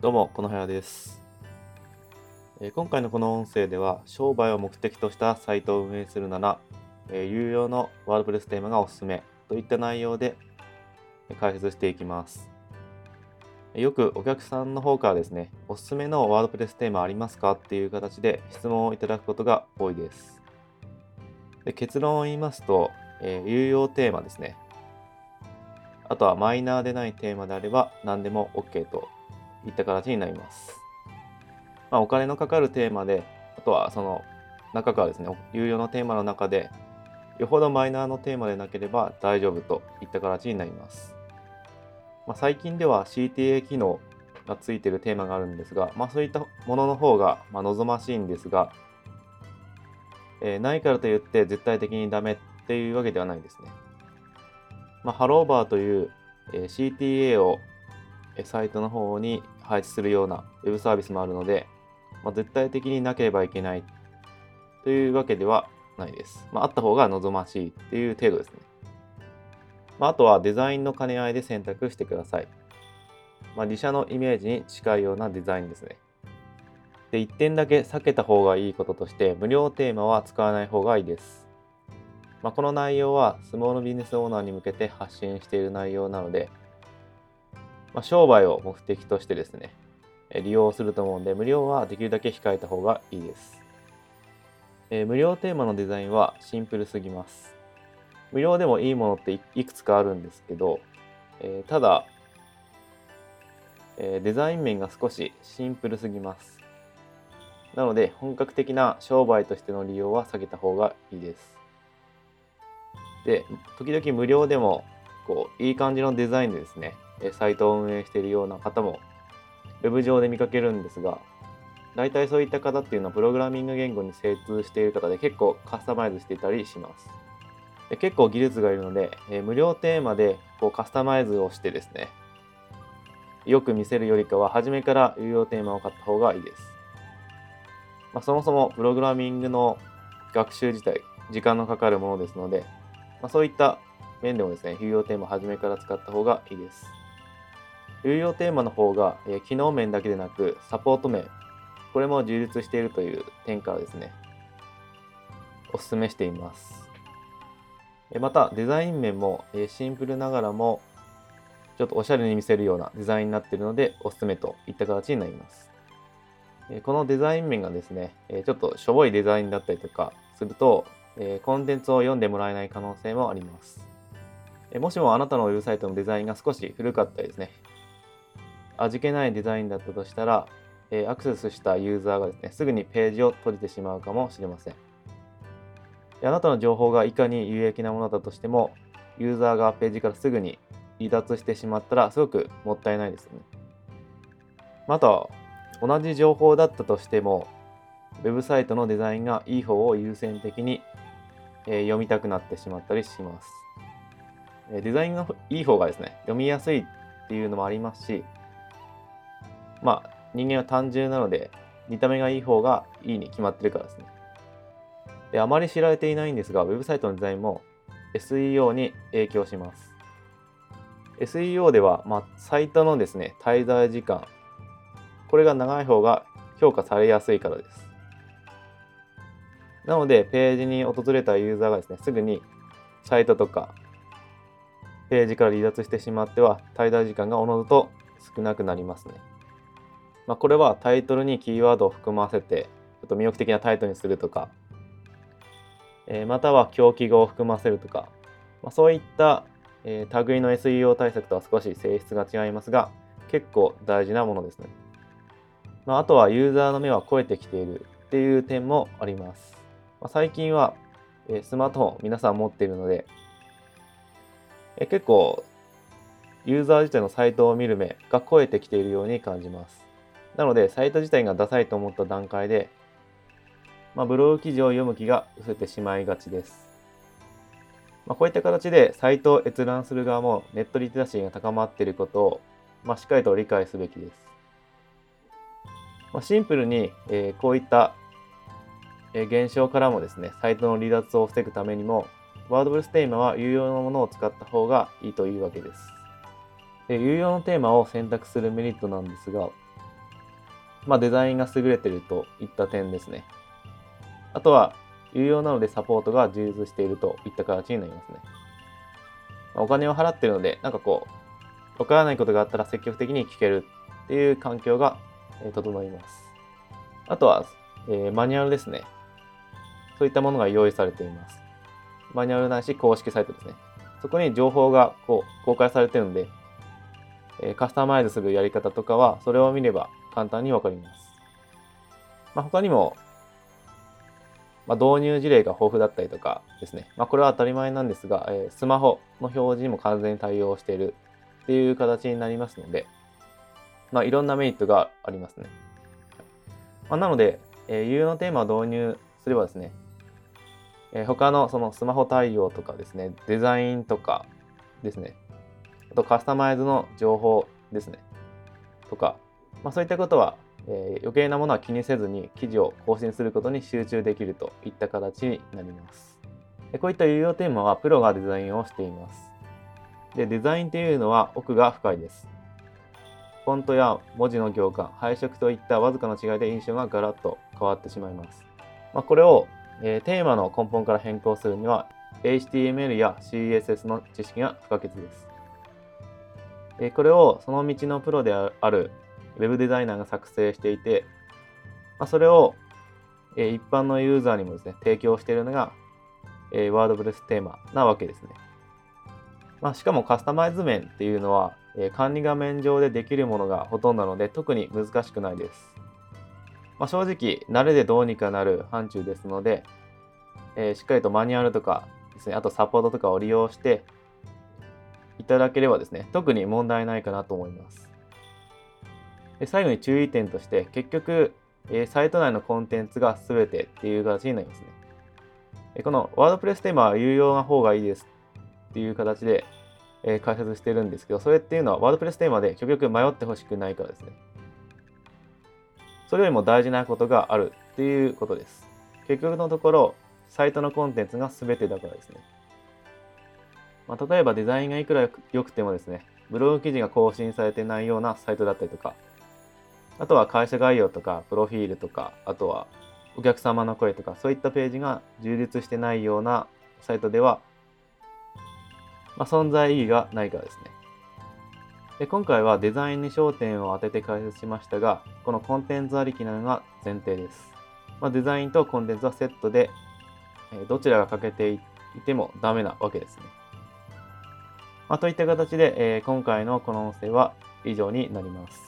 どうも、このはやです。えー今回のこの音声では、商売を目的としたサイトを運営するなら、えー有用のワードプレステーマがおすすめといった内容で解説していきます。よくお客さんの方からですね、おすすめのワードプレステーマありますかっていう形で質問をいただくことが多いです。で結論を言いますと、えー有用テーマですね。あとはマイナーでないテーマであれば何でも OK といった形になります。まあ、お金のかかるテーマで、あとはその中からですね、有用なテーマの中で、よほどマイナーのテーマでなければ大丈夫といった形になります。まあ、最近では CTA 機能がついてるテーマがあるんですが、まあ、そういったものの方がま望ましいんですが、えー、ないからといって絶対的にダメっていうわけではないですね。まあ、ハローバーという、えー、CTA をサイトの方に配置するようなウェブサービスもあるので、まあ、絶対的になければいけないというわけではないです。まあ、あった方が望ましいっていう程度ですね。まあ、あとはデザインの兼ね合いで選択してください。まあ、自社のイメージに近いようなデザインですね。で、1点だけ避けた方がいいこととして、無料テーマは使わない方がいいです。まあ、この内容はスモールビジネスオーナーに向けて発信している内容なので、まあ、商売を目的としてですね、利用すると思うんで、無料はできるだけ控えた方がいいです。えー、無料テーマのデザインはシンプルすぎます。無料でもいいものっていくつかあるんですけど、えー、ただ、えー、デザイン面が少しシンプルすぎます。なので、本格的な商売としての利用は避けた方がいいです。で、時々無料でも、こう、いい感じのデザインでですね、サイトを運営しているような方も、ウェブ上で見かけるんですが、大体そういった方っていうのはプログラミング言語に精通している方で結構カスタマイズしていたりします。で結構技術がいるので、え、無料テーマでこうカスタマイズをしてですね、よく見せるよりかは初めから有料テーマを買った方がいいです。まあ、そもそもプログラミングの学習自体、時間のかかるものですので、まあ、そういった面でもですね、有用テーマ初めから使った方がいいです。有用テーマの方が、え、機能面だけでなく、サポート面、これも充実しているという点からですね、お勧めしています。また、デザイン面も、え、シンプルながらも、ちょっとおしゃれに見せるようなデザインになっているので、おすすめといった形になります。えこのデザイン面がですね、えちょっとしょぼいデザインだったりとかすると、えコンテンツを読んでもらえない可能性もあります。もしもあなたのウェブサイトのデザインが少し古かったりですね、味気ないデザインだったとしたら、えアクセスしたユーザーがですね、すぐにページを閉じてしまうかもしれません。あなたの情報がいかに有益なものだとしても、ユーザーがページからすぐに離脱してしまったらすごくもったいないですよね。また、同じ情報だったとしても、ウェブサイトのデザインがいい方を優先的に、え読みたくなってしまったりします。デザインがいい方がですね、読みやすいっていうのもありますし、まあ、人間は単純なので、見た目がいい方がいいに決まってるからですね。で、あまり知られていないんですが、ウェブサイトのデザインも SEO に影響します。SEO では、まあ、サイトのですね、滞在時間、これが長い方が評価されやすいからです。なので、ページに訪れたユーザーがですね、すぐにサイトとかページから離脱してしまっては滞在時間がおのずと少なくなりますね。まあ、これはタイトルにキーワードを含ませてちょっと魅力的なタイトルにするとか、えー、または狂気語を含ませるとか、まあ、そういった、えー、類の SEO 対策とは少し性質が違いますが結構大事なものですね。まあ、あとはユーザーの目は超えてきているっていう点もあります。まあ、最近は、えー、スマートフォン皆さん持っているのでえ結構ユーザー自体のサイトを見る目が超えてきているように感じます。なので、サイト自体がダサいと思った段階で、まあ、ブログ記事を読む気が失せてしまいがちです。まあ、こういった形でサイトを閲覧する側もネットリテラシーが高まっていることを、まあ、しっかりと理解すべきです。まあ、シンプルに、えー、こういった、えー、現象からもですね、サイトの離脱を防ぐためにも、ワードプレステーマは有用なものを使った方がいいというわけです。で有用のテーマを選択するメリットなんですが、まあ、デザインが優れているといった点ですね。あとは、有用なのでサポートが充実しているといった形になりますね。お金を払ってるので、なんかこう、わからないことがあったら積極的に聞けるっていう環境が、え整います。あとは、えー、マニュアルですね。そういったものが用意されています。マニュアルないし公式サイトですね。そこに情報がこう公開されてるので、えー、カスタマイズするやり方とかは、それを見れば簡単にわかります。まあ、他にも、まあ、導入事例が豊富だったりとかですね。まあ、これは当たり前なんですが、えー、スマホの表示にも完全に対応しているっていう形になりますので、まあ、いろんなメリットがありますね。まあ、なので、えー、有用のテーマを導入すればですね、えー、他のそのスマホ対応とかですね、デザインとかですね、あとカスタマイズの情報ですね、とか、まあ、そういったことはえー、余計なものは気にせずに記事を更新することに集中できるといった形になります。でこういった有用テーマはプロがデザインをしています。でデザインというのは奥が深いです。フォントや文字の行間、配色といったわずかな違いで印象がガラッと変わってしまいます。まあ、これを、えー、テーマの根本から変更するには HTML や CSS の知識が不可欠です。でこれをその道のプロであるウェブデザイナーが作成していて、まあ、それを、えー、一般のユーザーにもですね、提供しているのが、えー、ワードプレステーマなわけですね。まあ、しかもカスタマイズ面っていうのは、えー、管理画面上でできるものがほとんどなので特に難しくないです。まあ、正直、慣れでどうにかなる範疇ですので、えー、しっかりとマニュアルとかですね、あとサポートとかを利用していただければですね、特に問題ないかなと思います。で最後に注意点として結局、え、サイト内のコンテンツが全てっていう形になりますね。えこのワードプレステーマは有用な方がいいですっていう形で、え、解説してるんですけど、それっていうのはワードプレステーマで極力迷ってほしくないからですね。それよりも大事なことがあるっていうことです。結局のところ、サイトのコンテンツが全てだからですね。まあ、例えばデザインがいくら良くてもですね、ブログ記事が更新されてないようなサイトだったりとか、あとは会社概要とか、プロフィールとか、あとはお客様の声とか、そういったページが充実してないようなサイトでは、まあ、存在意義がないからですね。で今回はデザインに焦点を当てて解説しましたが、このコンテンツありきなのが前提です。まあ、デザインとコンテンツはセットで、どちらが欠けていてもダメなわけですね。まあ、といった形で、えー、今回のこの音声は以上になります。